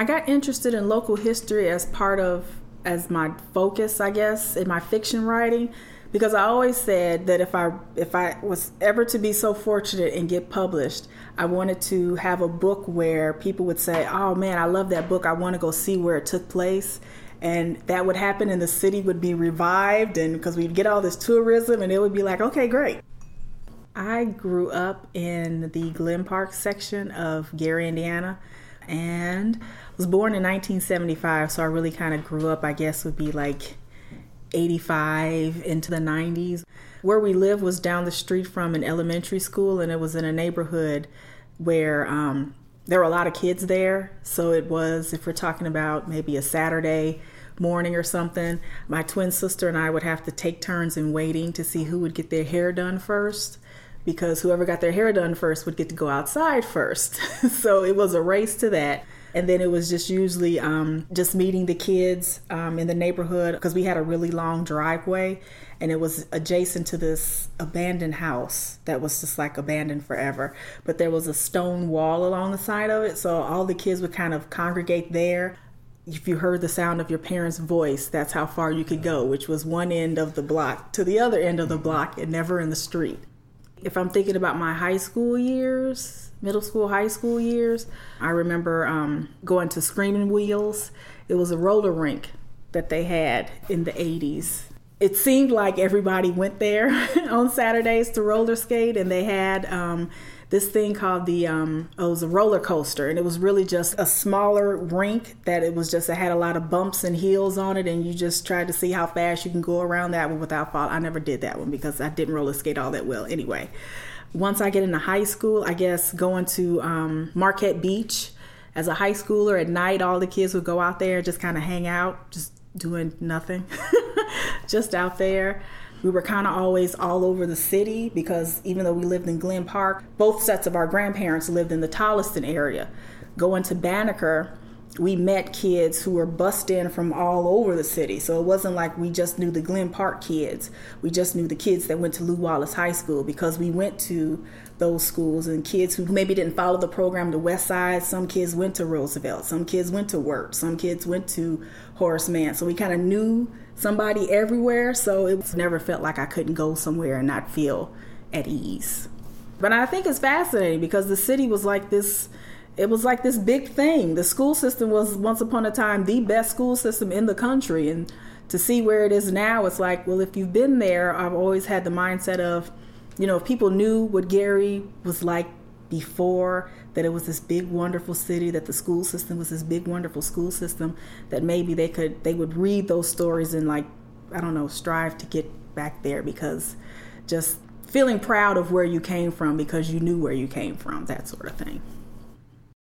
I got interested in local history as part of as my focus, I guess, in my fiction writing because I always said that if I if I was ever to be so fortunate and get published, I wanted to have a book where people would say, "Oh man, I love that book. I want to go see where it took place." And that would happen and the city would be revived and because we'd get all this tourism and it would be like, "Okay, great." I grew up in the Glen Park section of Gary, Indiana, and was born in 1975, so I really kind of grew up, I guess would be like 85 into the 90s. Where we lived was down the street from an elementary school, and it was in a neighborhood where um, there were a lot of kids there. So it was, if we're talking about maybe a Saturday morning or something, my twin sister and I would have to take turns in waiting to see who would get their hair done first. Because whoever got their hair done first would get to go outside first. so it was a race to that and then it was just usually um, just meeting the kids um, in the neighborhood because we had a really long driveway and it was adjacent to this abandoned house that was just like abandoned forever but there was a stone wall along the side of it so all the kids would kind of congregate there if you heard the sound of your parents' voice, that's how far you could go, which was one end of the block to the other end of the block and never in the street. If I'm thinking about my high school years, middle school, high school years, I remember um, going to Screaming Wheels. It was a roller rink that they had in the 80s. It seemed like everybody went there on Saturdays to roller skate, and they had um, this thing called the um, oh, it was a roller coaster, and it was really just a smaller rink that it was just it had a lot of bumps and hills on it, and you just tried to see how fast you can go around that one without fall. I never did that one because I didn't roller skate all that well anyway once I get into high school, I guess going to um, Marquette Beach as a high schooler at night, all the kids would go out there and just kind of hang out, just doing nothing, just out there. We were kind of always all over the city because even though we lived in Glen Park, both sets of our grandparents lived in the Tolleston area. Going to Banneker, we met kids who were bussed in from all over the city. So it wasn't like we just knew the Glen Park kids. We just knew the kids that went to Lew Wallace High School because we went to those schools and kids who maybe didn't follow the program to West Side. Some kids went to Roosevelt. Some kids went to Wirt. Some kids went to Horace Mann. So we kind of knew somebody everywhere. So it never felt like I couldn't go somewhere and not feel at ease. But I think it's fascinating because the city was like this it was like this big thing. The school system was once upon a time the best school system in the country. And to see where it is now, it's like, well, if you've been there, I've always had the mindset of, you know, if people knew what Gary was like before, that it was this big, wonderful city, that the school system was this big, wonderful school system, that maybe they could, they would read those stories and like, I don't know, strive to get back there because just feeling proud of where you came from because you knew where you came from, that sort of thing.